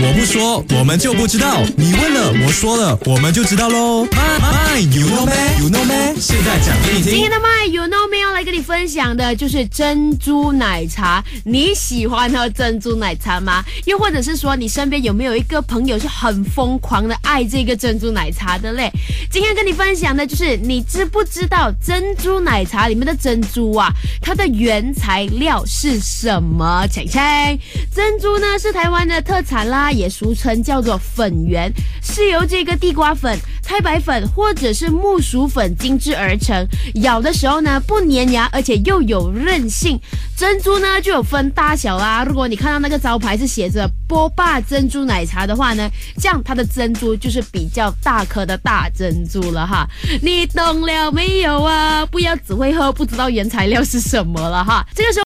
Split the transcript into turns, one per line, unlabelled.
我不说，我们就不知道。你问了，我说了，我们就知道喽。My my you know me you know me，现在讲给你听。
今天的 My, you Know 分享的就是珍珠奶茶。你喜欢喝珍珠奶茶吗？又或者是说，你身边有没有一个朋友是很疯狂的爱这个珍珠奶茶的嘞？今天跟你分享的就是，你知不知道珍珠奶茶里面的珍珠啊，它的原材料是什么？请请，珍珠呢是台湾的特产啦，也俗称叫做粉圆，是由这个地瓜粉、太白粉或者是木薯粉精制而成。咬的时候呢不粘牙，而且又有韧性。珍珠呢就有分大小啦，如果你看到那个招牌是写着波霸珍珠奶茶的话呢，这样它的珍珠就是比较大颗的大珍珠了哈。你懂了没有啊？不要只会喝不知道原材料是什么了哈。这个时候。